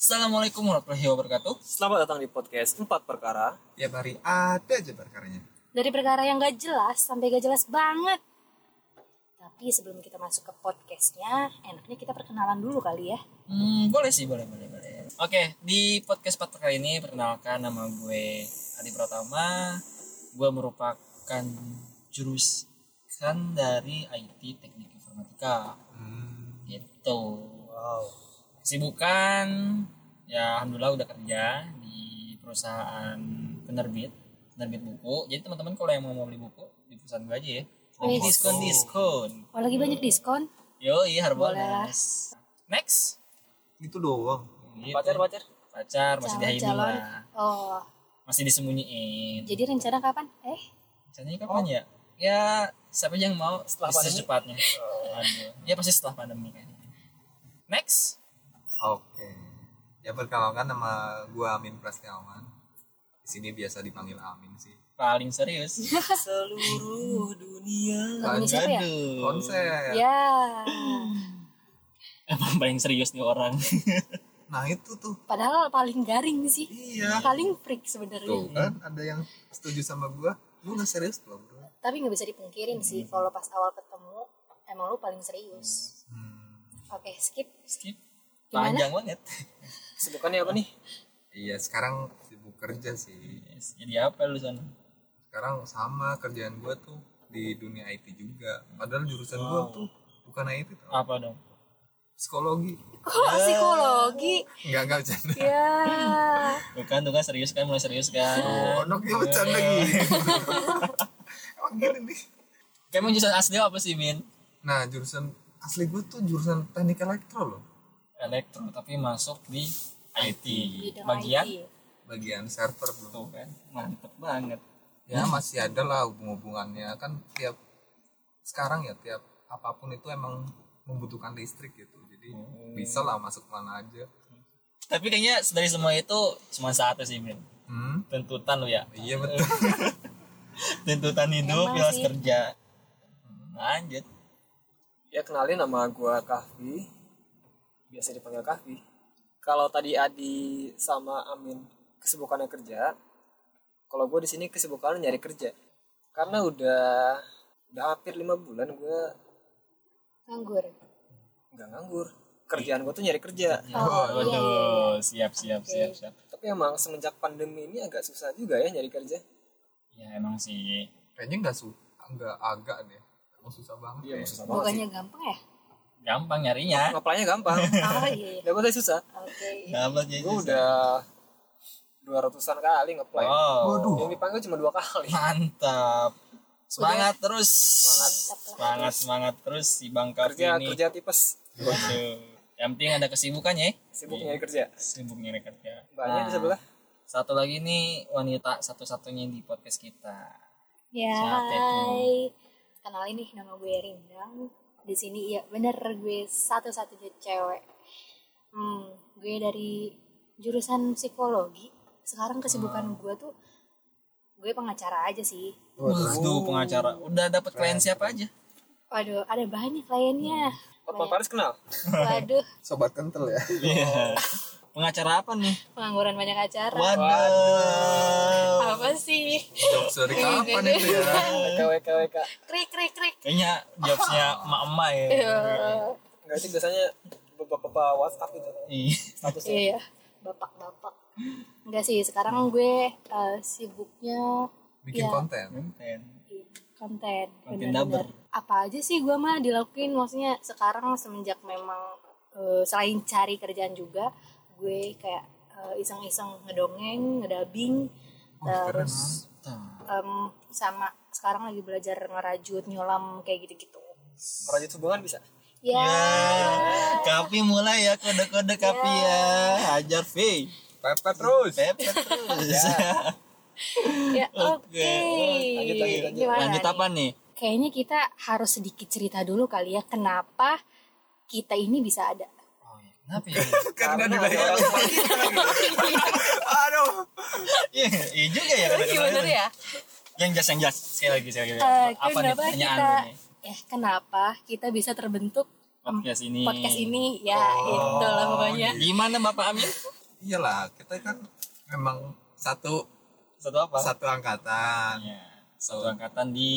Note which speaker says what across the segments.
Speaker 1: Assalamualaikum warahmatullahi wabarakatuh.
Speaker 2: Selamat datang di podcast Empat Perkara.
Speaker 3: Tiap hari ada aja perkaranya.
Speaker 4: Dari perkara yang gak jelas sampai gak jelas banget. Tapi sebelum kita masuk ke podcastnya, enaknya kita perkenalan dulu kali ya.
Speaker 1: Hmm, boleh sih, boleh, boleh, boleh. Oke, di podcast Pat kali ini perkenalkan nama gue Adi Pratama. Gue merupakan jurusan dari IT Teknik Informatika. Gitu.
Speaker 2: Wow.
Speaker 1: Kesibukan, ya alhamdulillah udah kerja di perusahaan penerbit, penerbit buku. Jadi teman-teman kalau yang mau mau beli buku di perusahaan gue aja ya. Lagi diskon diskon.
Speaker 4: Oh, lagi banyak diskon?
Speaker 1: Yo, iya. Harbolnas. Next.
Speaker 3: Itu doang.
Speaker 1: Gitu.
Speaker 2: Pacar pacar.
Speaker 1: pacar masih di hiding lah
Speaker 4: Oh,
Speaker 1: masih disembunyiin
Speaker 4: jadi rencana kapan? Eh,
Speaker 1: rencananya kapan ya ya siapa yang mau
Speaker 2: Setelah
Speaker 1: secepatnya Aduh. ya pasti setelah pandemi kayaknya next
Speaker 3: Oke. Ya perkenalkan nama gua Amin Prastiawan. Di sini biasa dipanggil Amin sih.
Speaker 1: paling serius
Speaker 2: Seluruh dunia.
Speaker 4: lagunya siapa ya?
Speaker 3: Konser.
Speaker 4: Ya.
Speaker 1: emang paling serius nih orang
Speaker 3: Nah itu tuh.
Speaker 4: Padahal paling garing sih.
Speaker 3: Iya.
Speaker 4: Paling freak sebenarnya.
Speaker 3: Tuh kan ada yang setuju sama gua. Lu nggak serius belum bro?
Speaker 4: Tapi nggak bisa dipungkirin sih kalau pas awal ketemu emang lu paling serius.
Speaker 3: Hmm.
Speaker 4: Oke, skip.
Speaker 1: skip
Speaker 4: Gimana?
Speaker 1: panjang banget
Speaker 2: Kesibukannya apa nih?
Speaker 3: Iya sekarang sibuk kerja sih.
Speaker 1: Yes, jadi apa lu sana
Speaker 3: Sekarang sama kerjaan gua tuh di dunia IT juga. Padahal jurusan gua tuh bukan IT tau.
Speaker 1: apa dong
Speaker 3: Psikologi.
Speaker 4: Kok psikologi?
Speaker 3: Enggak enggak bercanda.
Speaker 4: Ya.
Speaker 1: bukan tuh kan serius kan mulai serius kan
Speaker 3: Oh, nok ya bercanda gitu. Emang gini nih.
Speaker 1: kayak emang jurusan asli apa sih min
Speaker 3: Nah jurusan asli gue tuh jurusan teknik elektro loh.
Speaker 1: Elektro tapi masuk di IT
Speaker 4: Bidang
Speaker 1: bagian
Speaker 4: IT.
Speaker 3: Bagian server belum.
Speaker 1: tuh kan mantep banget
Speaker 3: Ya masih ada lah hubung-hubungannya kan tiap sekarang ya tiap apa pun itu emang membutuhkan listrik gitu. Jadi bisa lah masuk mana aja.
Speaker 1: tapi kayaknya dari semua itu cuma satu sih min
Speaker 3: Hmm,
Speaker 1: tuntutan lu ya
Speaker 3: iya betul.
Speaker 1: tuntutan hidup jelas
Speaker 4: sih.
Speaker 1: kerja Hmm, lanjut
Speaker 2: Ya kenalin nama gua Kahfi. Biasa dipanggil Kahfi. Kalau tadi Adi sama Amin kesibukannya kerja, kalau gue di sini kesibukannya nyari kerja. Karena udah udah hampir lima bulan gue
Speaker 4: Nganggur.
Speaker 2: nggak nganggur. Kerjaan gue tuh nyari kerja.
Speaker 4: Oh, iya, iya, iya.
Speaker 1: Waduh, siap siap
Speaker 4: Oke.
Speaker 1: siap siap
Speaker 2: Tapi emang semenjak pandemi ini agak susah juga ya nyari kerja.
Speaker 1: ya emang sih
Speaker 3: Kayaknya nggak su nggak agak deh. Emang susah banget.
Speaker 2: Iya,
Speaker 3: ya.
Speaker 2: susah banget sih.
Speaker 4: Bukannya gampang ya?
Speaker 1: Gampang nyarinya
Speaker 2: Ngaplainya gampang.
Speaker 4: Oh iya. iya.
Speaker 2: Susah.
Speaker 4: Oke.
Speaker 1: dapat ya
Speaker 2: Gue udah dua ratusan kali ngeplay.
Speaker 1: wow
Speaker 3: Waduh.
Speaker 2: Yang dipanggil cuma dua kali.
Speaker 1: mantap semangat terus
Speaker 2: Semangat.
Speaker 1: semangat semangat terus si bangka
Speaker 2: Kerja
Speaker 1: ini
Speaker 2: kerja tipes.
Speaker 1: Waduh. yang penting ada kesibukannya ya
Speaker 2: Sibuk nyari kerja.
Speaker 1: sibuk nyari kerja
Speaker 2: Banyak di
Speaker 1: Nah,
Speaker 2: sebelah.
Speaker 1: satu lagi nih wanita satu-satunya di podcast kita
Speaker 4: Ya, hai. Kenalin nih nama gue Rindang. Di sini ya bener gue satu-satunya cewek. Hmm, gue dari jurusan psikologi. Sekarang kesibukan gue tuh gue pengacara aja sih.
Speaker 1: Waduh, pengacara. Udah dapat klien siapa aja?
Speaker 4: Waduh, ada banyak kliennya.
Speaker 2: Hotman Paris kenal?
Speaker 4: Waduh,
Speaker 3: Sobat kental ya.
Speaker 1: Iya. Pengacara apa nih?
Speaker 4: pengangguran banyak acara.
Speaker 1: Waduh.
Speaker 4: Apa sih?
Speaker 3: Jokes dari kapan itu ya?
Speaker 2: WK WK WK.
Speaker 4: Krik krik krik.
Speaker 1: Kayaknya jobsnya emak-emak ya.
Speaker 4: Iya.
Speaker 2: Enggak sih biasanya bapak-bapak WhatsApp itu
Speaker 1: Iya.
Speaker 2: statusnya.
Speaker 4: Iya, bapak-bapak. Enggak sih, sekarang gue eh, sibuknya
Speaker 3: Bikin
Speaker 4: ya,
Speaker 3: konten.
Speaker 1: Konten.
Speaker 4: iya, konten.
Speaker 1: Konten daber.
Speaker 4: Apa aja sih gue mah dilakuin maksudnya sekarang semenjak memang eh, selain cari kerjaan juga, gue kayak eh, iseng-iseng ngedongeng, ngedabing, terus em, sama sekarang lagi belajar ngerajut, nyolam kayak gitu-gitu.
Speaker 2: Merajut hubungan bisa.
Speaker 4: Ya,
Speaker 1: Ya, Kapi mulai ya kode-kode Kapi ya. Hajar V.
Speaker 3: Pepet terus.
Speaker 1: Pepet terus.
Speaker 4: ya oke.
Speaker 2: Lanjut, lanjut, lanjut.
Speaker 4: Gimana
Speaker 1: Lanjut
Speaker 4: nih?
Speaker 1: apa nih?
Speaker 4: Kayaknya kita harus sedikit cerita dulu kali ya kenapa kita ini bisa ada.
Speaker 1: Oh, iya. Kenapa ya?
Speaker 3: Karena
Speaker 2: ada
Speaker 3: dibayar. Aduh.
Speaker 1: Iya, iya juga ya
Speaker 4: Iya bener ya.
Speaker 1: Yang jelas yang jelas. Sekali lagi, sekali lagi.
Speaker 4: Eh,
Speaker 1: apa nih pertanyaan
Speaker 4: kita eh kenapa kita bisa terbentuk
Speaker 1: Podcast ini.
Speaker 4: podcast ini ya itu lah pokoknya.
Speaker 1: Gimana Bapak Amin?
Speaker 3: iyalah kita kan memang satu
Speaker 1: satu apa
Speaker 3: satu angkatan
Speaker 1: ya, satu angkatan di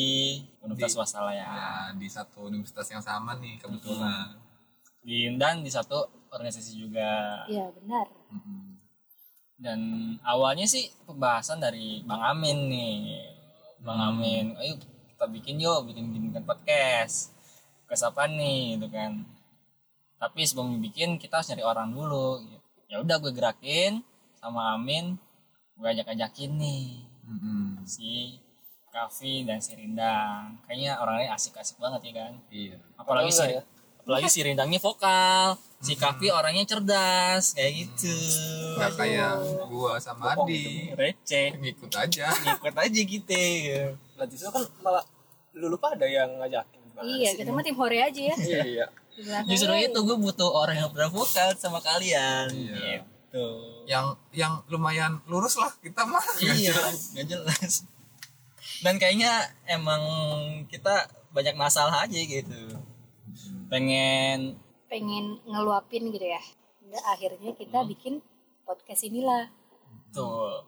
Speaker 1: universitas swasta lah ya
Speaker 3: ya di satu universitas yang sama nih kebetulan
Speaker 1: di dan di satu organisasi juga.
Speaker 4: Iya benar.
Speaker 1: Dan awalnya sih pembahasan dari Bang Amin nih. Bang Amin ayo kita bikin yuk bikin bikin podcast. Podcast apa nih? Gitu kan. Tapi sebelum bikin kita harus nyari orang dulu. Ya udah gue gerakin sama Amin gue ajak ajakin nih.
Speaker 3: Mm-mm.
Speaker 1: si Kavi dan si Rindang. Kayaknya orangnya asik-asik banget ya kan.
Speaker 3: Iya.
Speaker 1: Apalagi si
Speaker 2: ya?
Speaker 1: Apalagi si Rindangnya vokal si Kavi orangnya cerdas kayak gitu.
Speaker 3: Nggak kayak gua sama Adi
Speaker 1: receh.
Speaker 3: Ngikut aja.
Speaker 1: Ikut aja gitu.
Speaker 2: Nah justru kan malah lu lupa ada yang ngajakin gimana
Speaker 4: Iya
Speaker 2: sih?
Speaker 4: kita mah tim hore aja ya.
Speaker 2: Iya iya.
Speaker 1: Justru itu gue butuh orang yang pernah vokal sama kalian.
Speaker 3: Iya.
Speaker 1: gitu.
Speaker 3: Yang yang lumayan lurus lah kita mah.
Speaker 1: Iya nggak jelas. Dan kayaknya emang kita banyak masalah aja gitu pengen
Speaker 4: pengen ngeluapin gitu ya. Udah akhirnya kita
Speaker 1: Hmm.
Speaker 4: bikin podcast inilah.
Speaker 1: tuh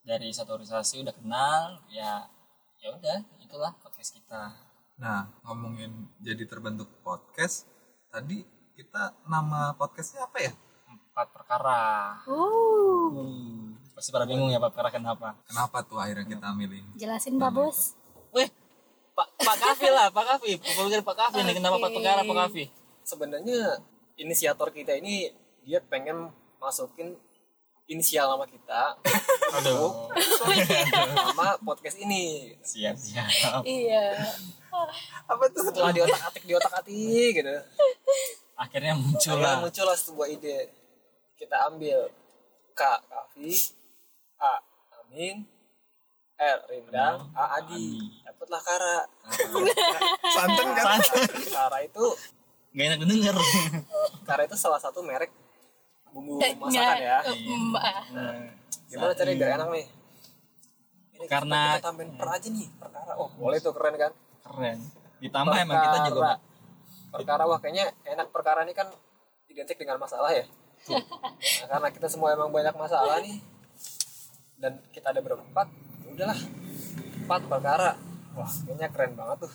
Speaker 1: dari satu organisasi udah kenal ya ya udah itulah podcast kita
Speaker 3: nah ngomongin jadi terbentuk podcast tadi kita nama podcastnya apa ya
Speaker 1: empat perkara
Speaker 4: Uh,
Speaker 1: Hmm, pasti pada bingung ya empat perkara kenapa
Speaker 3: kenapa tuh akhirnya kita milih
Speaker 4: jelasin Pak Bos.
Speaker 1: Weh, Pak Pak Kavi lah, Pak Kavi. Pemikiran Pak Kavi nih kenapa Pak Perkara Pak Kavi?
Speaker 2: Sebenarnya inisiator kita ini dia pengen masukin inisial nama kita
Speaker 1: Aduh.
Speaker 2: sama podcast ini.
Speaker 1: Siap, siap.
Speaker 4: Iya.
Speaker 3: apa tuh
Speaker 2: Setelah di otak atik di otak atik gitu.
Speaker 1: Akhirnya muncul
Speaker 2: Akhirnya
Speaker 1: lah.
Speaker 2: muncullah sebuah ide. Kita ambil K Kavi, A Amin, R Rindang, A Adi. Dapatlah Kara.
Speaker 3: santen kan
Speaker 2: Kara itu
Speaker 1: Gak enak denger.
Speaker 2: Kara itu salah satu merek bumbu
Speaker 4: Nggak-
Speaker 2: masakan ya.
Speaker 4: Mbak.
Speaker 2: Gimana caranya biar enak nih? Ini
Speaker 1: Karena-
Speaker 2: kita tambahin per aja nih perkara. Oh boleh tuh keren kan?
Speaker 1: Keren. Ditambah emang kita juga
Speaker 2: Perkara. perkara wah kayaknya enak perkara ini kan identik dengan masalah ya. Nah, karena kita semua emang banyak masalah nih dan kita ada berempat, udahlah empat perkara. Wah kayaknya keren banget tuh.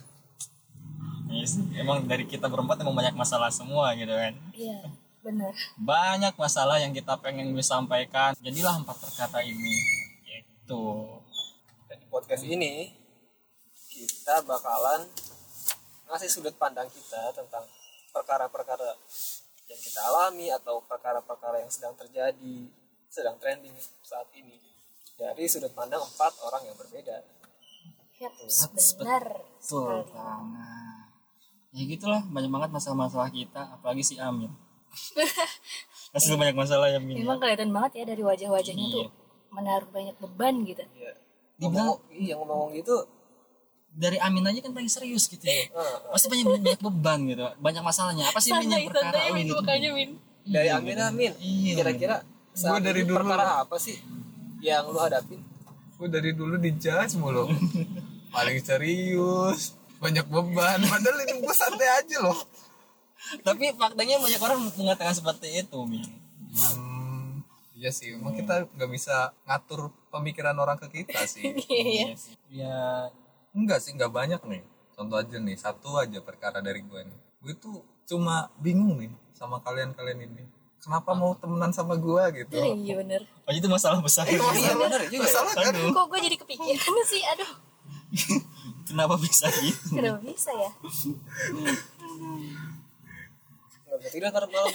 Speaker 1: Yes, emang dari kita berempat emang banyak masalah semua gitu kan.
Speaker 4: Iya, benar.
Speaker 1: Banyak masalah yang kita pengen gue sampaikan. Jadilah empat perkara ini. Gitu.
Speaker 2: Dan di podcast ini kita bakalan ngasih sudut pandang kita tentang perkara-perkara yang kita alami atau perkara-perkara yang sedang terjadi, sedang trending saat ini dari sudut pandang empat orang yang berbeda.
Speaker 4: Benar
Speaker 1: Betul banget. Ya gitulah banyak banget masalah-masalah kita, apalagi si Amin. Masih banyak masalah yang ini.
Speaker 4: Memang kelihatan banget ya dari wajah-wajahnya
Speaker 1: Iya.
Speaker 4: tuh menaruh banyak beban gitu.
Speaker 2: Iya.
Speaker 1: Dibilang-
Speaker 2: Ngomong, iya ngomong gitu,
Speaker 1: Dari Amin aja kan paling serius gitu ya. Pasti banyak banyak beban gitu. Banyak masalahnya. Apa sih Min yang perkara Amin itu?
Speaker 4: Min.
Speaker 2: dari Amin Amin,
Speaker 1: Iya.
Speaker 2: kira-kira saat
Speaker 3: dari dulu.
Speaker 2: perkara apa sih yang lu hadapin?
Speaker 3: gue dari dulu dijudge mulu paling serius banyak beban padahal ini gue santai aja loh
Speaker 1: Tapi faktanya banyak orang mengatakan seperti itu, Min.
Speaker 3: hmm, iya sih emang kita nggak bisa ngatur pemikiran orang ke kita sih
Speaker 4: Iya.
Speaker 1: sih. Ya,
Speaker 3: enggak sih nggak banyak nih contoh aja nih satu aja perkara dari gue nih gue tuh cuma bingung nih sama kalian-kalian ini kenapa mau temenan sama gue gitu
Speaker 4: Iya bener.
Speaker 1: oh itu masalah besar.
Speaker 2: Iya benar juga. ya.
Speaker 3: salah kan
Speaker 4: Kok gue jadi kepikiran sih? Aduh,
Speaker 1: Kenapa bisa gitu?
Speaker 4: kenapa bisa ya?
Speaker 2: Tidur ntar malam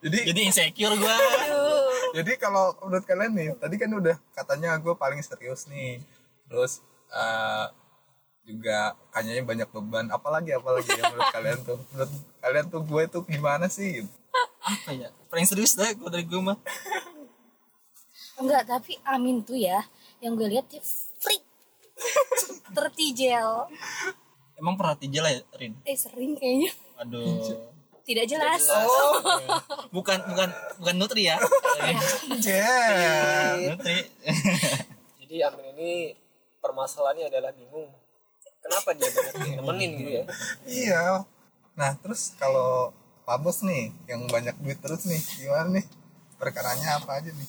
Speaker 3: jadi
Speaker 1: Jadi insecure gua.
Speaker 4: Aduh.
Speaker 3: jadi kalau menurut kalian nih tadi kan udah katanya gue paling serius nih terus eh, juga kayaknya banyak beban apalagi apalagi ya menurut kalian tuh menurut kalian tuh gue tuh gimana sih gitu
Speaker 1: Apa ya? Paling serius dah kalau dari gua mah.
Speaker 4: Enggak, tapi Amin tuh ya, yang gue lihat dia freak. Tertijel.
Speaker 1: Emang pernah tijel ya, Rin?
Speaker 4: Eh sering kayaknya.
Speaker 1: Aduh.
Speaker 4: Tidak jelas.
Speaker 1: Bukan bukan bukan nutri ya.
Speaker 3: yeah.
Speaker 1: nutri.
Speaker 2: Jadi Amin ini permasalahannya adalah bingung. Kenapa dia banyak nemenin gitu ya?
Speaker 3: iya nah terus kalau Pak Bos nih yang banyak duit terus nih. Gimana nih? Perkaranya apa aja nih?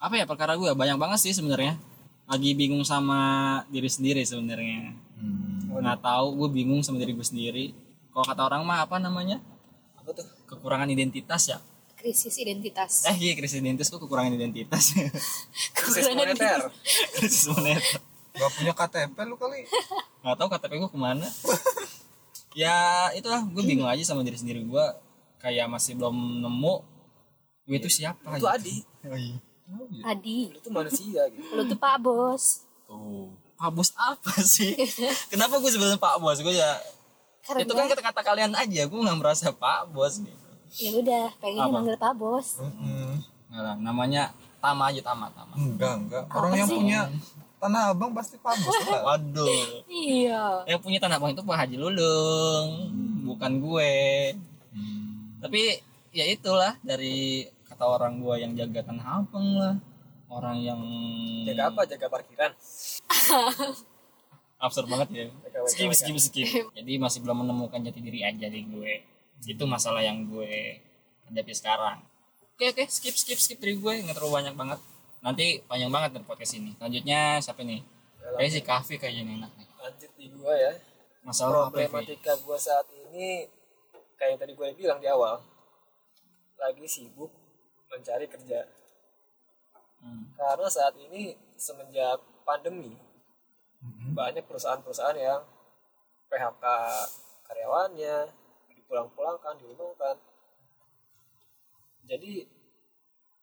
Speaker 1: Apa ya perkara gue banyak banget sih sebenarnya. Lagi bingung sama diri sendiri sebenarnya.
Speaker 3: Hmm.
Speaker 1: nggak tahu gue bingung sama diri gue sendiri. Kalau kata orang mah apa namanya?
Speaker 2: Apa tuh?
Speaker 1: Kekurangan identitas ya.
Speaker 4: Krisis identitas.
Speaker 1: Eh iya krisis identitas kok kekurangan identitas.
Speaker 2: Krisis moneter.
Speaker 1: krisis moneter.
Speaker 3: Gak punya KTP lu kali.
Speaker 1: Nggak tahu KTP gue ke mana. Ya itulah gue bingung aja sama diri sendiri gue kayak masih belum nemu gue itu siapa
Speaker 2: itu
Speaker 1: gitu.
Speaker 2: Adi.
Speaker 1: Oh, iya.
Speaker 4: Adi.
Speaker 2: Lu tuh manusia gitu.
Speaker 4: Lu tuh pak bos.
Speaker 1: Tuh. Pak Bos apa sih? Kenapa gue sebenarnya Pak Bos? Gue ya
Speaker 4: karena
Speaker 1: itu kan kata-kata kalian aja gue nggak merasa Pak Bos gitu.
Speaker 4: Ya udah pengen
Speaker 1: Apa?
Speaker 4: manggil pak bos.
Speaker 3: Mm-mm.
Speaker 1: Nggak lah, namanya Tama aja Tama Tama.
Speaker 3: Enggak enggak. Orang
Speaker 4: Apa
Speaker 3: yang
Speaker 4: sih?
Speaker 3: punya tanah abang pasti pabos lah
Speaker 1: waduh.
Speaker 4: Iya.
Speaker 1: Yang punya tanah abang itu Pak Haji Lulung bukan gue tapi ya itulah dari kata orang gue yang jaga tanah abang lah. Orang yang
Speaker 2: jaga apa? Jaga parkiran.
Speaker 1: Absurd banget ya. Skip skip skip. Jadi masih belum menemukan jati diri aja di gue. Itu masalah yang gue hadapi sekarang. Oke oke. Skip skip skip dari gue. Nggak terlalu banyak banget. Nanti panjang banget dari podcast ini. Selanjutnya siapa nih? Kayak si Kavi kayaknya enak nih.
Speaker 2: Lanjut di gua ya.
Speaker 1: Masalah ya,
Speaker 2: problematika gua saat ini kayak yang tadi gue bilang di awal lagi sibuk mencari kerja.
Speaker 1: Hmm.
Speaker 2: karena saat ini semenjak pandemi banyak perusahaan-perusahaan yang PHK karyawannya dipulang-pulangkan dirumahkan. Jadi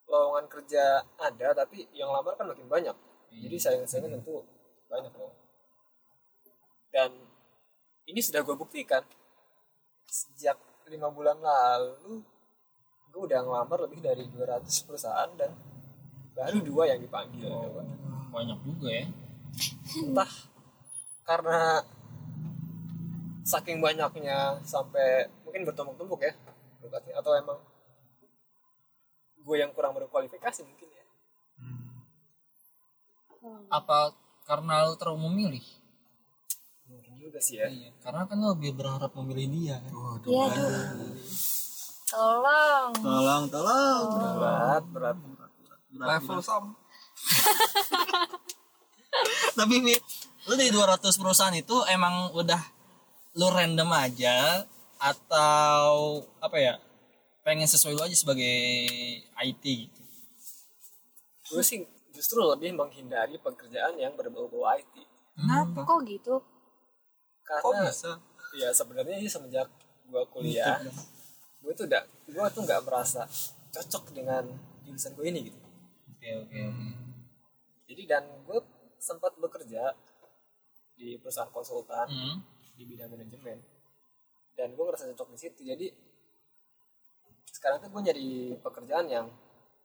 Speaker 2: lowongan kerja ada tapi yang lamar kan makin banyak. Jadi saingan-saingan tentu banyak loh dan ini sudah gue buktikan. Sejak lima bulan lalu gue udah ngelamar lebih dari 200 perusahaan dan baru dua yang dipanggil. Coba.
Speaker 1: banyak juga ya.
Speaker 2: Entah karena saking banyaknya sampai mungkin bertumpuk-tumpuk ya berarti atau emang gue yang kurang berkualifikasi mungkin ya.
Speaker 1: Apa karena lu terlalu memilih
Speaker 2: juga sih ya.
Speaker 1: Iya karena kan lu lebih berharap memilih dia kan?
Speaker 3: Waduh,
Speaker 4: ya aduh. Tolong.
Speaker 1: Tolong tolong.
Speaker 2: Berat berat
Speaker 3: level sam.
Speaker 1: Tapi lu dari 200 perusahaan itu emang udah lu random aja atau apa ya pengen sesuai lu aja sebagai IT gitu?
Speaker 2: Gue sih justru lebih menghindari pekerjaan yang berbau-bau IT
Speaker 1: kenapa?
Speaker 4: Kok gitu
Speaker 3: kok
Speaker 2: karena
Speaker 3: bisa?
Speaker 2: ya sebenarnya ini semenjak gue kuliah gue tuh udah gue tuh nggak merasa cocok dengan jurusan gue ini gitu.
Speaker 1: Oke oke.
Speaker 2: Jadi dan gue sempat bekerja di perusahaan konsultan
Speaker 1: Hmm.
Speaker 2: di bidang manajemen. Dan gue ngerasa cocok di situ. Jadi sekarang tuh gue nyari pekerjaan yang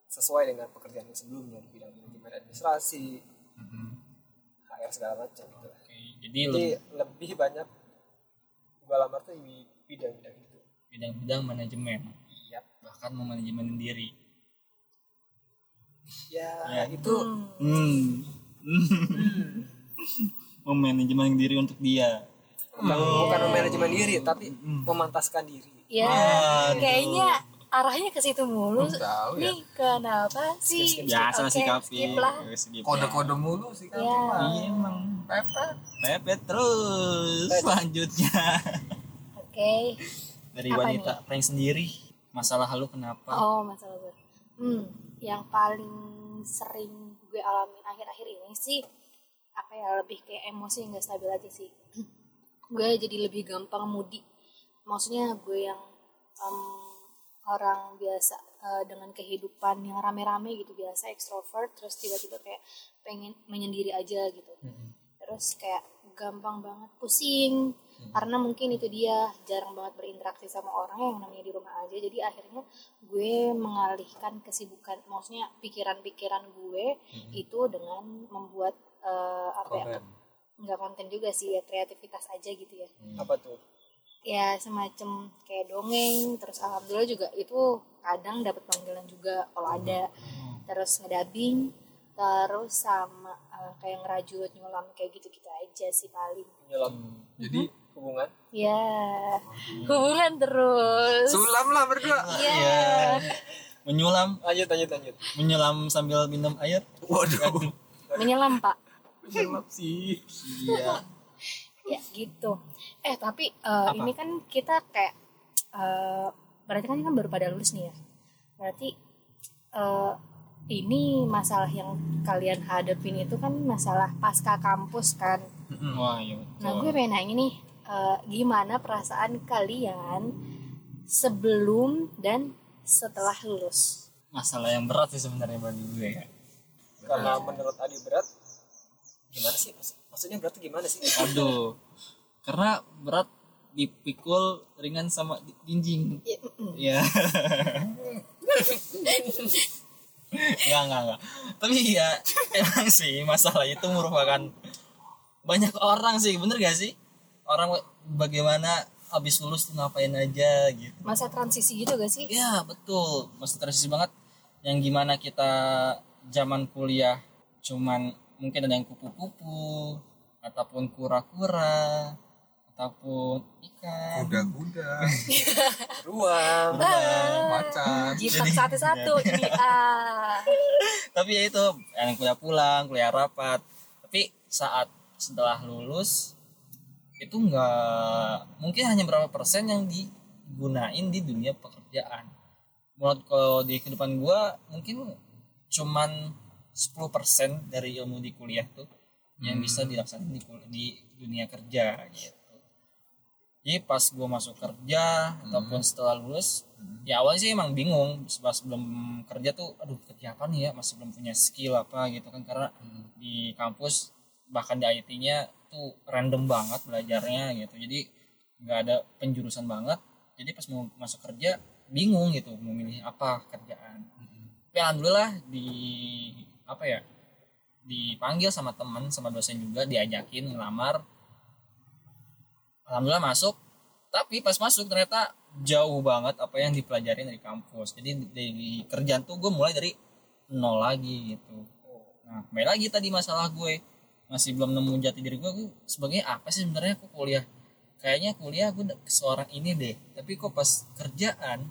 Speaker 2: sesuai dengan pekerjaan gue sebelumnya di bidang manajemen administrasi HR segala macam gitu lah.
Speaker 1: Jadi
Speaker 2: jadi lebih banyak gue lamar tuh di bidang-bidang itu
Speaker 1: bidang-bidang manajemen.
Speaker 2: Yap.
Speaker 1: bahkan mau manajemen diri
Speaker 2: ya,
Speaker 1: Ya.
Speaker 2: itu
Speaker 1: hmm. mau manajemen diri untuk dia.
Speaker 2: Bukan, bukan manajemen diri tapi memantaskan diri.
Speaker 4: Ya kayaknya arahnya ke situ mulu.
Speaker 3: Tahu ya.
Speaker 4: nih kenapa sih?
Speaker 1: Biasa
Speaker 4: Oke,
Speaker 1: sih kafe
Speaker 4: skip lah
Speaker 3: kode-kode mulu sih kan
Speaker 4: ya.
Speaker 1: Iya emang.
Speaker 3: Pepet.
Speaker 1: Pepet terus. Selanjutnya.
Speaker 4: Oke.
Speaker 1: Dari
Speaker 4: Apa
Speaker 1: wanita prank sendiri. Masalah lu kenapa?
Speaker 4: Oh masalah gue. Hmm, yang paling sering gue alamin akhir-akhir ini sih apa ya lebih kayak emosi nggak stabil aja sih. gue jadi lebih gampang mudi. Maksudnya gue yang em, orang biasa eh, dengan kehidupan yang rame-rame gitu biasa ekstrovert terus tiba-tiba kayak pengen menyendiri aja gitu. Terus kayak gampang banget pusing karena mungkin itu dia jarang banget berinteraksi sama orang yang namanya di rumah aja. Jadi akhirnya gue mengalihkan kesibukan maksudnya pikiran-pikiran gue itu dengan membuat eh, apa ya
Speaker 3: konten.
Speaker 4: nggak konten juga sih ya kreativitas aja gitu ya.
Speaker 2: Apa tuh
Speaker 4: ya semacam kayak dongeng terus alhamdulillah juga itu kadang dapat panggilan juga kalau ada. Terus ngedabing terus sama eh, kayak ngerajut nyulam kayak gitu-gitu aja sih paling.
Speaker 2: Nyelam.
Speaker 3: Jadi
Speaker 2: hubungan?
Speaker 4: Ya hubungan terus.
Speaker 3: Sulam lah berdua.
Speaker 4: Ya
Speaker 1: menyulam.
Speaker 2: Lanjut lanjut lanjut.
Speaker 1: Menyelam sambil minum air?
Speaker 3: Waduh.
Speaker 4: Menyelam pak.
Speaker 3: Menyelam sih.
Speaker 1: Iya
Speaker 4: ya gitu. Eh tapi eh, ini kan kita kayak eh, berarti kan ini kan baru pada lulus nih ya? Berarti eh, ini masalah yang kalian hadapin itu kan masalah pasca kampus kan?
Speaker 1: Wah iya
Speaker 4: nah gue pengen nanya nih eh, gimana perasaan kalian sebelum dan setelah lulus?
Speaker 1: Masalah yang berat sih sebenarnya bagi gue ya.
Speaker 2: Karena menurut Adi berat gimana sih Maksud- maksudnya berat tuh gimana sih
Speaker 1: aduh karena berat dipikul ringan sama jinjing
Speaker 4: Ya, mm-mm.
Speaker 1: ya Enggak, enggak, enggak. Tapi ya emang sih masalah itu merupakan banyak orang sih, bener gak sih? Orang bagaimana habis lulus tuh ngapain aja gitu.
Speaker 4: masa transisi gitu gak sih
Speaker 1: Ya betul, masih transisi banget. Yang gimana kita zaman kuliah cuman mungkin ada yang kupu-kupu ataupun kura-kura ataupun ikan.
Speaker 3: kuda-kuda
Speaker 2: ruang
Speaker 3: macan
Speaker 4: jipak satu-satu ini ah
Speaker 1: Tapi ya itu yang kuliah pulang, kuliah rapat. Tapi saat setelah lulus itu nggak mungkin hanya berapa persen yang digunain di dunia pekerjaan. Menurut kalau di kehidupan gua mungkin cuman 10% dari ilmu di kuliah tuh yang bisa dilaksanakan di, di dunia kerja gitu. Jadi pas gue masuk kerja ataupun setelah lulus, ya awalnya sih emang bingung pas belum kerja tuh, aduh kerja apa nih ya, masih belum punya skill apa gitu kan karena di kampus bahkan di IT-nya tuh random banget belajarnya gitu, jadi nggak ada penjurusan banget. Jadi pas mau masuk kerja bingung gitu mau milih apa kerjaan. Tapi alhamdulillah di apa ya dipanggil sama teman sama dosen juga diajakin ngelamar. Alhamdulillah masuk tapi pas masuk ternyata jauh banget apa yang dipelajarin dari kampus. Jadi dari kerjaan tuh gue mulai dari nol lagi gitu. Nah kembali lagi tadi masalah gue masih belum nemu jati diri gue gue sebagai apa sih sebenarnya aku kuliah? Kayaknya kuliah gue seorang ini deh tapi kok pas kerjaan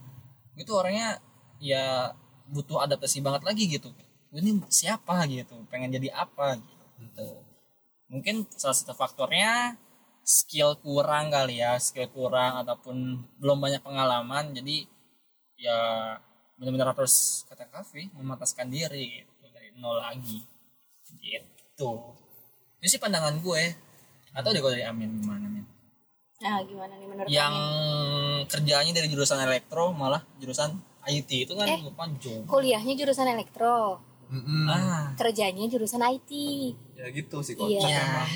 Speaker 1: gue tuh orangnya ya butuh adaptasi banget lagi gitu ini siapa gitu? Pengen jadi apa gitu. Mungkin salah satu faktornya skill kurang kali ya skill kurang ataupun belum banyak pengalaman jadi ya benar-benar harus kata kafe memataskan diri gitu, dari nol lagi. Gitu. Itu sih pandangan gue. Atau deh kalau dari Amin gimana Min
Speaker 4: nah gimana nih menurut
Speaker 1: yang
Speaker 4: kalian?
Speaker 1: kerjanya dari jurusan elektro malah jurusan IT itu kan
Speaker 4: Eh.
Speaker 1: lupa jauh
Speaker 4: kuliahnya jurusan elektro
Speaker 3: Mm-mm.
Speaker 1: ah.
Speaker 4: Kerjanya jurusan IT
Speaker 3: ya gitu sih
Speaker 4: Iya.
Speaker 3: kocak emang.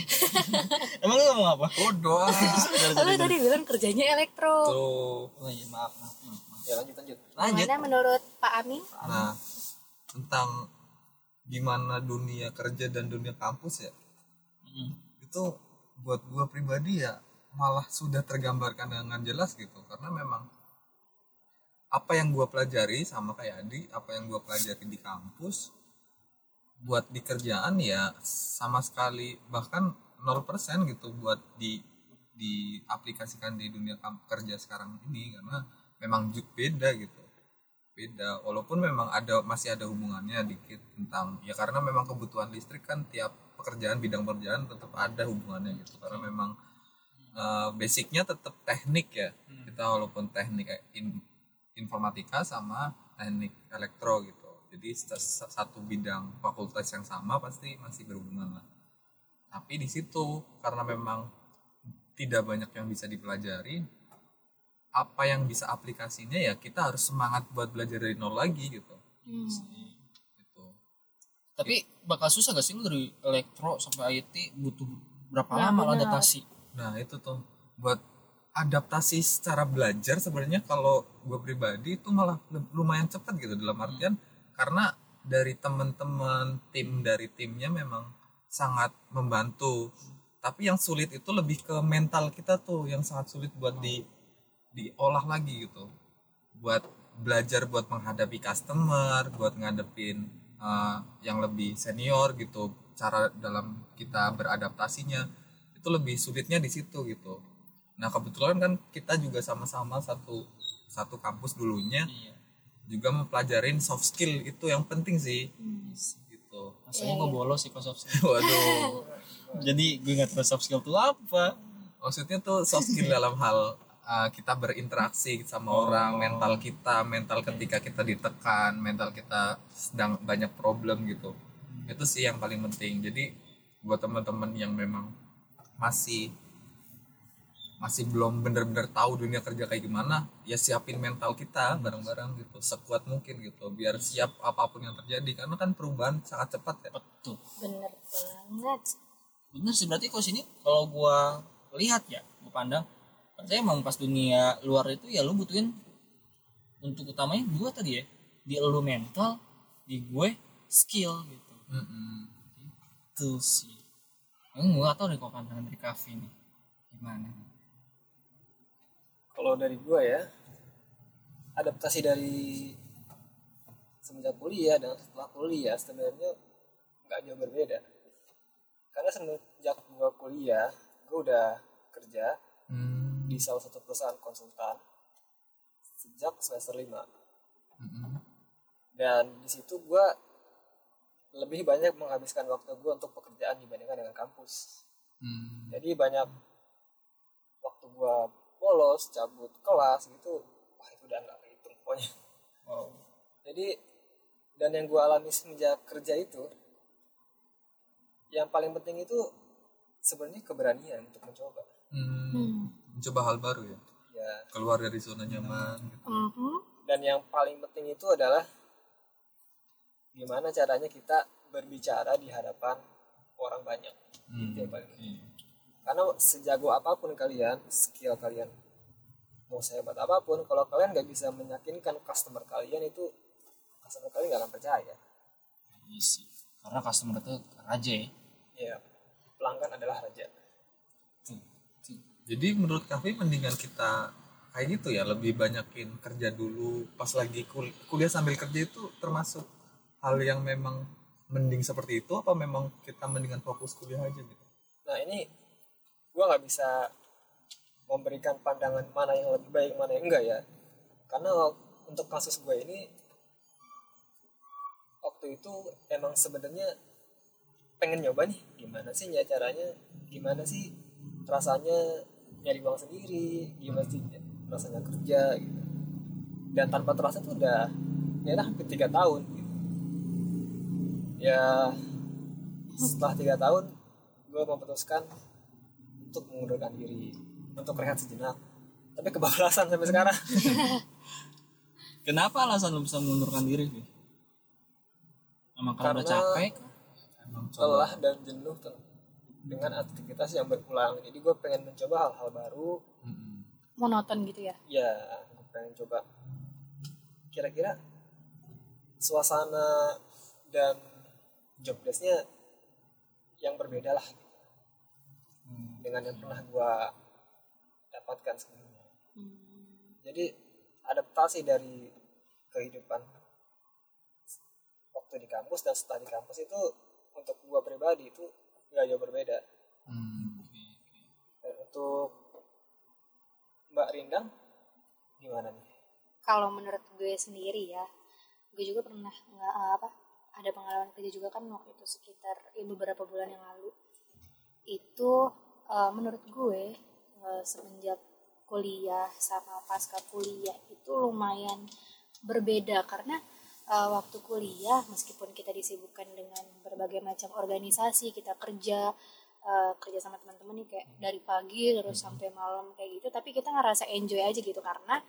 Speaker 1: Emang lu ngomong apa?
Speaker 3: Bodoh.
Speaker 4: Lu tadi bilang kerjanya elektro.
Speaker 3: Tuh.
Speaker 1: Oh iya maaf maaf, maaf, maaf.
Speaker 2: ya lanjut lanjut.
Speaker 1: Lanjut.
Speaker 4: Gimana menurut Pak Amin?
Speaker 3: Nah tentang gimana dunia kerja dan dunia kampus ya.
Speaker 1: Mm.
Speaker 3: itu buat gua pribadi ya malah sudah tergambarkan dengan jelas gitu. Karena memang apa yang gua pelajari sama kayak Adi apa yang gua pelajari di kampus buat di kerjaan ya sama sekali bahkan 0% gitu buat di diaplikasikan di dunia kerja sekarang ini karena memang beda gitu. Beda walaupun memang ada masih ada hubungannya dikit tentang ya karena memang kebutuhan listrik kan tiap pekerjaan bidang pekerjaan tetap ada hubungannya gitu. Karena memang eh, basicnya tetap teknik ya. Kita walaupun teknik eh, in- informatika sama teknik elektro gitu jadi sa- sa- satu bidang fakultas yang sama pasti masih berhubungan lah. Tapi di situ karena memang tidak banyak yang bisa dipelajari apa yang bisa aplikasinya ya kita harus semangat buat belajar dari nol lagi gitu. Gitu.
Speaker 1: Tapi bakal susah gak sih lu dari elektro sampai IT butuh berapa
Speaker 4: Nah,
Speaker 1: lama
Speaker 4: benar.
Speaker 1: adaptasi?
Speaker 3: nah itu tuh. Buat adaptasi secara belajar sebenarnya kalau gue pribadi itu malah lumayan cepat gitu. Dalam artian karena dari teman-teman tim dari timnya memang sangat membantu. Tapi yang sulit itu lebih ke mental kita tuh yang sangat sulit buat di diolah lagi gitu. Buat belajar buat menghadapi customer buat ngadepin uh, yang lebih senior gitu cara dalam kita beradaptasinya itu lebih sulitnya di situ gitu. Nah kebetulan kan kita juga sama-sama satu satu kampus dulunya.
Speaker 1: Iya.
Speaker 3: Juga mempelajarin soft skill itu yang penting sih. Gitu.
Speaker 1: Masalahnya gue bolos sih kalau soft skill.
Speaker 3: waduh.
Speaker 1: Jadi gue nggak tahu soft skill tuh apa.
Speaker 3: maksudnya tuh soft skill dalam hal uh, kita berinteraksi sama orang mental kita mental ketika kita ditekan mental kita sedang banyak problem gitu. Itu sih yang paling penting. Jadi buat teman-teman yang memang masih masih belum bener-bener tahu dunia kerja kayak gimana ya siapin mental kita bareng-bareng gitu sekuat mungkin gitu biar siap apa pun yang terjadi. Karena kan perubahan sangat cepat ya.
Speaker 1: Betul.
Speaker 4: bener banget.
Speaker 1: Bener sih berarti kalau sini kalau gua lihat ya, gua pandang saya emang pas dunia luar itu ya lu butuhin untuk utamanya dua tadi ya di lu mental di gue skill gitu.
Speaker 3: Mm-mm.
Speaker 1: itu sih. Aku nggak tahu nih kok pandangan dari kafe nih. Gimana
Speaker 2: kalau dari gua ya adaptasi dari semenjak kuliah dan setelah kuliah sebenarnya nggak jauh berbeda karena semenjak gua kuliah gua udah kerja
Speaker 3: Hmm.
Speaker 2: di salah satu perusahaan konsultan sejak semester 5
Speaker 3: Mm-mm.
Speaker 2: dan di situ gua lebih banyak menghabiskan waktu gua untuk pekerjaan dibandingkan dengan kampus
Speaker 3: Hmm.
Speaker 2: jadi banyak waktu gua bolos cabut kelas gitu wah itu udah nggak kehitung pokoknya
Speaker 1: wow
Speaker 2: jadi dan yang gua alami semenjak kerja itu yang paling penting itu sebenarnya keberanian untuk mencoba
Speaker 3: Hmm.
Speaker 4: hmm.
Speaker 3: mencoba hal baru ya
Speaker 2: ya
Speaker 3: keluar dari zona nyaman gitu.
Speaker 4: Mhm.
Speaker 2: dan yang paling penting itu adalah gimana caranya kita berbicara di hadapan orang banyak
Speaker 3: Hmm.
Speaker 2: itu yang paling penting
Speaker 1: Iya.
Speaker 2: Karena sejago apa pun kalian skill kalian mau sehebat apa pun kalau kalian nggak bisa meyakinkan customer kalian itu customer kalian nggak akan percaya.
Speaker 1: Iya sih. Karena customer itu raja ya.
Speaker 2: Ya pelanggan adalah raja.
Speaker 3: Jadi menurut Kavi mendingan kita kayak gitu ya lebih banyakin kerja dulu. Pas lagi kul- kuliah sambil kerja itu termasuk hal yang memang mending seperti itu apa memang kita mendingan fokus kuliah aja gitu?
Speaker 2: Nah ini gua nggak bisa memberikan pandangan mana yang lebih baik mana yang enggak ya. Karena untuk kasus gue ini waktu itu emang sebenarnya pengen nyoba nih gimana sih ya caranya gimana sih rasanya nyari uang sendiri gimana sih rasanya kerja gitu. Dan tanpa terasa tuh udah ya lah hampir tiga tahun gitu. Ya setelah tiga tahun gue memutuskan untuk mengundurkan diri untuk rehat sejenak. Tapi kebablasan sampai sekarang.
Speaker 1: Kenapa alasan lu bisa mengundurkan diri Fi? emang karena udah
Speaker 2: Karena-
Speaker 1: capek
Speaker 3: emang
Speaker 2: lelah dan jenuh tuh dengan aktivitas yang berulang jadi gue pengen mencoba hal-hal baru.
Speaker 4: Monoton gitu ya?
Speaker 2: Ya gue pengen coba. Kira-kira suasana dan job desknya yang berbeda lah dengan yang pernah gue dapatkan sebelumnya.
Speaker 4: Hmm.
Speaker 2: jadi adaptasi dari kehidupan waktu di kampus dan setelah di kampus itu untuk gue pribadi itu nggak jauh berbeda.
Speaker 3: Hmm.
Speaker 2: dan untuk Mbak Rindang gimana nih?
Speaker 4: Kalau menurut gue sendiri ya gue juga pernah nggak apa ada pengalaman kerja juga kan waktu itu sekitar ya, beberapa bulan yang lalu itu eh, menurut gue eh, semenjak kuliah sama pasca kuliah itu lumayan berbeda. Karena eh, waktu kuliah meskipun kita disibukkan dengan berbagai macam organisasi kita kerja eh, kerja sama teman-teman nih kayak dari pagi terus sampai malam kayak gitu tapi kita ngerasa enjoy aja gitu. Karena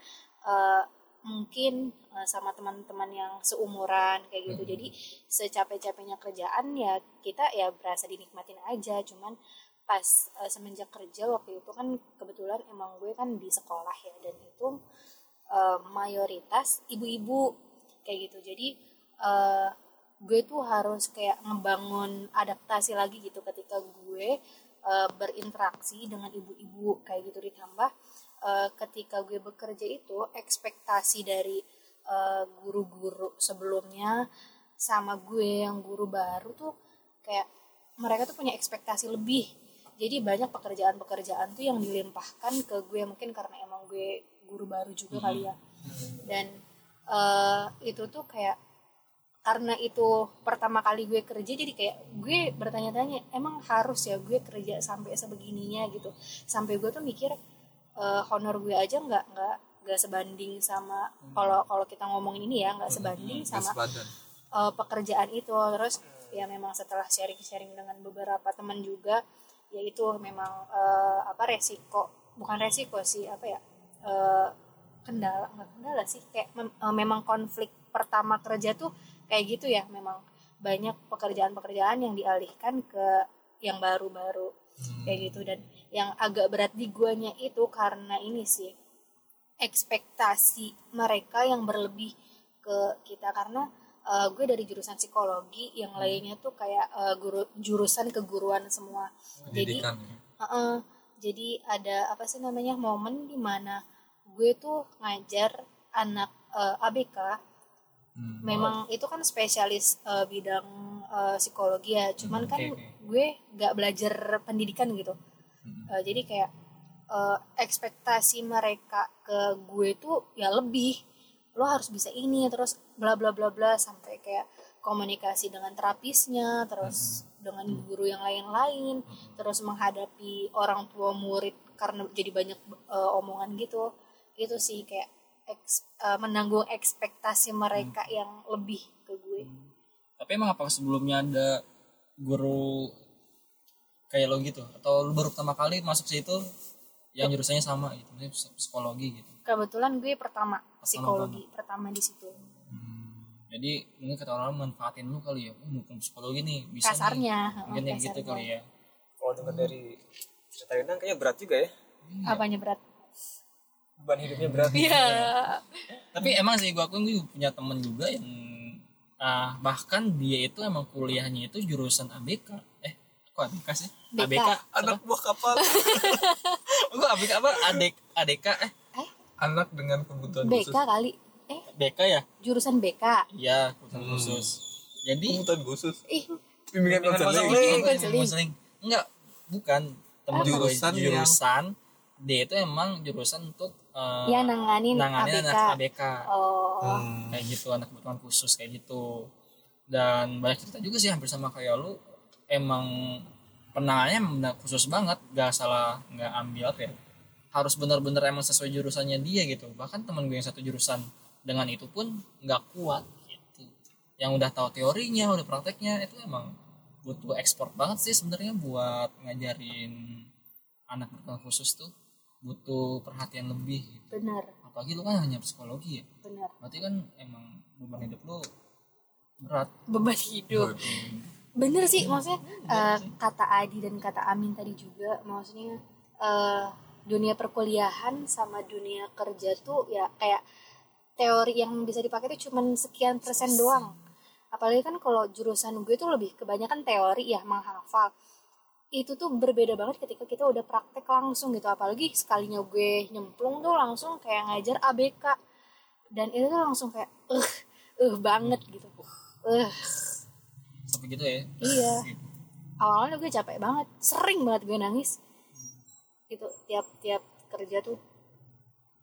Speaker 4: eh, mungkin eh, sama teman-teman yang seumuran kayak gitu. Jadi secapek-capeknya kerjaan ya kita ya berasa dinikmatin aja. Cuman pas eh, semenjak kerja waktu itu kan kebetulan emang gue kan di sekolah ya. Dan itu eh, mayoritas ibu-ibu kayak gitu. Jadi eh, gue tuh harus kayak ngebangun adaptasi lagi gitu ketika gue eh, berinteraksi dengan ibu-ibu kayak gitu. Ditambah eh, ketika gue bekerja itu ekspektasi dari eh, guru-guru sebelumnya sama gue yang guru baru tuh kayak mereka tuh punya ekspektasi lebih. Jadi banyak pekerjaan-pekerjaan tuh yang dilimpahkan ke gue mungkin karena emang gue guru baru juga kali ya. Dan eh, itu tuh kayak karena itu pertama kali gue kerja jadi kayak gue bertanya-tanya emang harus ya gue kerja sampai sebegininya? gitu. Sampai gue tuh mikir eh, honor gue aja nggak nggak nggak sebanding sama kalau kalau kita ngomongin ini ya nggak sebanding sama
Speaker 3: badan
Speaker 4: uh, pekerjaan itu. Terus ya memang setelah sharing-sharing dengan beberapa teman juga ya itu memang uh, apa resiko bukan resiko sih apa ya uh, kendala nggak kendala sih kayak mem- uh, memang konflik pertama kerja tuh kayak gitu ya memang banyak pekerjaan-pekerjaan yang dialihkan ke yang baru-baru kayak gitu dan yang agak berat di guanya itu karena ini sih ekspektasi mereka yang berlebih ke kita karena uh, gue dari jurusan psikologi yang lainnya tuh kayak uh, guru jurusan keguruan semua jadi
Speaker 3: pendidikan ya.
Speaker 4: Heeh. jadi ada apa sih namanya momen di mana gue tuh ngajar anak uh, ABK
Speaker 3: Hmm.
Speaker 4: memang itu kan spesialis uh, bidang uh, psikologi ya cuman kan
Speaker 1: oke, oke.
Speaker 4: Gue nggak belajar pendidikan gitu. Uh, jadi kayak uh, ekspektasi mereka ke gue tuh ya lebih. Lo harus bisa ini terus bla bla bla bla sampai kayak komunikasi dengan terapisnya terus dengan guru yang lain-lain terus menghadapi orang tua murid karena jadi banyak uh, omongan gitu. Itu sih kayak eks- uh, menanggung ekspektasi mereka yang lebih ke gue.
Speaker 1: Tapi emang apa sebelumnya ada guru kayak lo gitu. Atau lo baru pertama kali masuk situ yang jurusannya sama gitu psikologi gitu.
Speaker 4: Kebetulan gue pertama psikologi pertama di situ.
Speaker 1: Jadi mungkin kata orang manfaatin lu kali ya oh, mumpung psikologi nih bisa nih.
Speaker 4: kasarnya
Speaker 1: mungkin
Speaker 4: heeh,
Speaker 1: yang gitu
Speaker 4: kasarnya.
Speaker 1: kali ya.
Speaker 2: Kalau dengar dari cerita Renang kayaknya berat juga ya.
Speaker 4: Apanya berat?
Speaker 2: Beban hidupnya berat.
Speaker 4: Iya.
Speaker 1: tapi emang sih gua akuin gue punya temen juga yang ah, bahkan dia itu emang kuliahnya itu jurusan ABK eh kok ABK sih?
Speaker 4: BK.
Speaker 1: ABK
Speaker 3: anak buah kapal.
Speaker 1: Gua ABK apa? Adek ADK eh.
Speaker 4: Eh,
Speaker 3: anak dengan kebutuhan
Speaker 4: BK
Speaker 3: khusus.
Speaker 4: kali. Eh,
Speaker 1: BK ya?
Speaker 4: Jurusan BK.
Speaker 1: iya kebutuhan
Speaker 3: Hmm.
Speaker 1: khusus. Jadi
Speaker 3: kebutuhan khusus.
Speaker 4: Ih,
Speaker 3: bimbingan konseling.
Speaker 1: Enggak, bukan. Temen gue
Speaker 3: Jurusan yang-
Speaker 1: jurusan dia itu emang jurusan untuk eh,
Speaker 4: ya nanganin,
Speaker 1: nanganin
Speaker 4: ABK.
Speaker 1: anak ABK.
Speaker 4: Oh,
Speaker 3: Hmm.
Speaker 1: Kayak gitu, anak kebutuhan khusus kayak gitu. Dan banyak cerita juga sih hampir sama kayak lu emang penanganannya khusus banget, gak salah nggak ambil apa ya. Harus benar-benar emang sesuai jurusannya dia gitu. Bahkan temen gue yang satu jurusan dengan itu pun nggak kuat gitu. Yang udah tahu teorinya, udah prakteknya itu emang butuh ekspor banget sih sebenarnya buat ngajarin anak berkebutuhan khusus tuh butuh perhatian lebih gitu.
Speaker 4: benar,
Speaker 1: apalagi lu kan hanya psikologi ya
Speaker 4: benar.
Speaker 1: berarti kan emang beban hidup lu berat
Speaker 4: Beban hidup. Bener sih, maksudnya eh, kata Adi dan kata Amin tadi juga, maksudnya eh, dunia perkuliahan sama dunia kerja tuh ya kayak teori yang bisa dipakai itu cuman sekian persen doang. Apalagi kan kalau jurusan gue tuh lebih kebanyakan teori ya menghafal. Itu tuh berbeda banget ketika kita udah praktek langsung gitu. Apalagi sekalinya gue nyemplung tuh langsung kayak ngajar ABK. Dan itu tuh langsung kayak eh eh banget gitu. Eh
Speaker 1: sampai gitu ya
Speaker 4: Iya. Awalnya gue capek banget, sering banget gue nangis. Gitu tiap-tiap kerja tuh.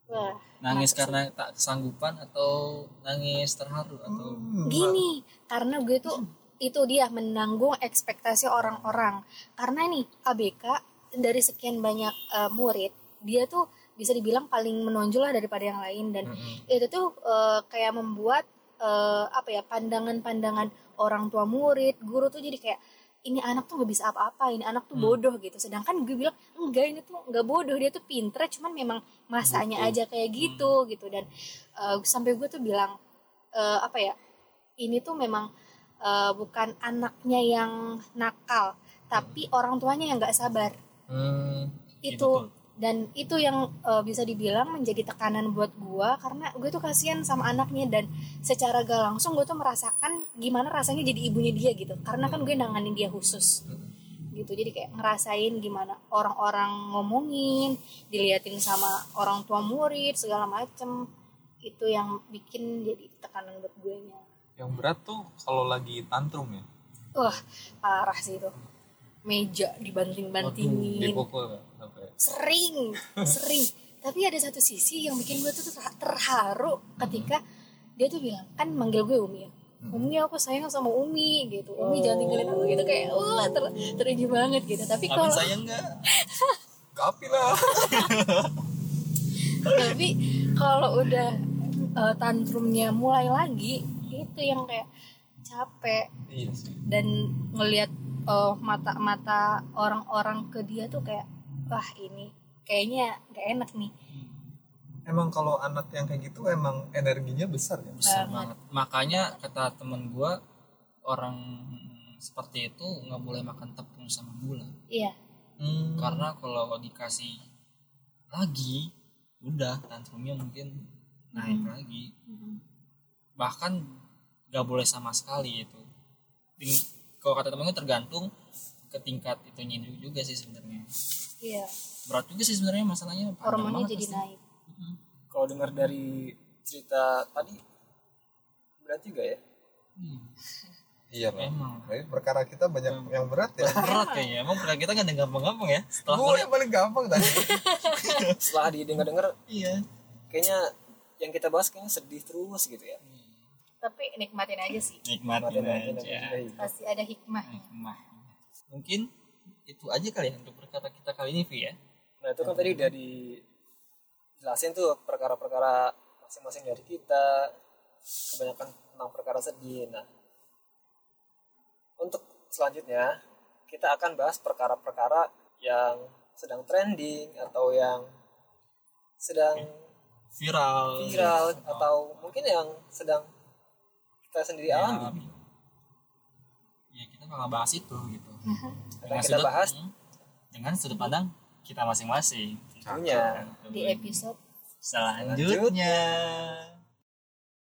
Speaker 4: Wah.
Speaker 1: nangis karena tak kesanggupan atau nangis terharu atau
Speaker 4: sih. gini, karena gue tuh itu dia menanggung ekspektasi orang-orang. Karena nih ABK dari sekian banyak eh, murid, dia tuh bisa dibilang paling menonjol lah daripada yang lain. Dan itu tuh eh, kayak membuat eh, apa ya pandangan-pandangan orang tua murid, guru tuh jadi kayak ini anak tuh nggak bisa apa-apa, ini anak tuh bodoh gitu. Sedangkan gue bilang enggak ini tuh nggak bodoh, dia tuh pinter, cuman memang masanya aja kayak gitu gitu. Dan eh, sampai gue tuh bilang eh, apa ya ini tuh memang eh, bukan anaknya yang nakal, tapi orang tuanya yang nggak sabar.
Speaker 1: Hmm, iya,
Speaker 4: itu.
Speaker 1: betul.
Speaker 4: dan itu yang uh, bisa dibilang menjadi tekanan buat gua karena gue tuh kasihan sama anaknya. Dan secara gak langsung gue tuh merasakan gimana rasanya jadi ibunya dia gitu. Karena kan gue nanganin dia khusus. Gitu jadi kayak ngerasain gimana orang-orang ngomongin diliatin sama orang tua murid segala macem. Itu yang bikin jadi tekanan buat gue nya
Speaker 3: yang berat tuh kalau lagi tantrum ya?
Speaker 4: Wah parah sih itu. Meja dibanting-bantingin.
Speaker 3: Dipukul
Speaker 4: sering sering. Tapi ada satu sisi yang bikin gue tuh ter- terharu ketika dia tuh bilang kan manggil gue Umi ya. Umi aku sayang sama Umi gitu. Umi jangan tinggalin aku gitu. Kayak wah ter teruji banget gitu. Tapi kalau
Speaker 1: sayang nggak?
Speaker 3: Kapi lah.
Speaker 4: tapi kalau udah eh, tantrumnya mulai lagi itu yang kayak capek.
Speaker 3: Iya sih.
Speaker 4: dan ngelihat eh, mata-mata orang-orang ke dia tuh kayak wah ini kayaknya gak enak nih.
Speaker 3: Emang kalau anak yang kayak gitu emang energinya besar ya.
Speaker 1: besar banget. Makanya kata temen gua orang seperti itu nggak boleh makan tepung sama gula.
Speaker 4: Iya.
Speaker 3: Hmm.
Speaker 1: karena kalau dikasih lagi udah tantrumnya mungkin naik lagi. Bahkan nggak boleh sama sekali itu kalau kata temen gue tergantung ke tingkat itunya juga sih sebenarnya.
Speaker 4: Iya.
Speaker 1: Berat juga sih sebenarnya masalahnya
Speaker 4: hormonnya jadi
Speaker 1: pasti.
Speaker 4: naik.
Speaker 2: Kalau dengar dari cerita tadi berat juga ya?
Speaker 1: Hmm,
Speaker 3: Iya bang.
Speaker 1: emang.
Speaker 3: Jadi perkara kita banyak yang berat ya.
Speaker 1: berat kayaknya. Emang pernah kita nggak ada gampang-gampang ya? Setelah
Speaker 3: Gue yang paling gampang tadi.
Speaker 2: setelah didengar-dengar
Speaker 1: iya.
Speaker 2: kayaknya yang kita bahas kayaknya sedih terus gitu ya
Speaker 4: tapi nikmatin aja sih.
Speaker 1: Nikmatin
Speaker 2: Nikmatin aja, aja.
Speaker 4: pasti ada hikmah.
Speaker 1: Hikmah. Mungkin itu aja kali ya untuk perkara kita kali ini Vi ya.
Speaker 2: Nah itu kan tadi udah dijelasin tuh perkara-perkara masing-masing dari kita. Kebanyakan tentang perkara sedih. Nah untuk selanjutnya kita akan bahas perkara-perkara yang sedang trending atau yang sedang
Speaker 1: viral
Speaker 2: viral. atau mungkin yang sedang kita sendiri
Speaker 1: Ya,
Speaker 2: alami.
Speaker 1: ya kita bakal bahas itu gitu.
Speaker 2: Akan kita bahas?
Speaker 1: Hmm, dengan sudut pandang kita masing-masing.
Speaker 2: Tentunya
Speaker 4: di episode
Speaker 1: selanjutnya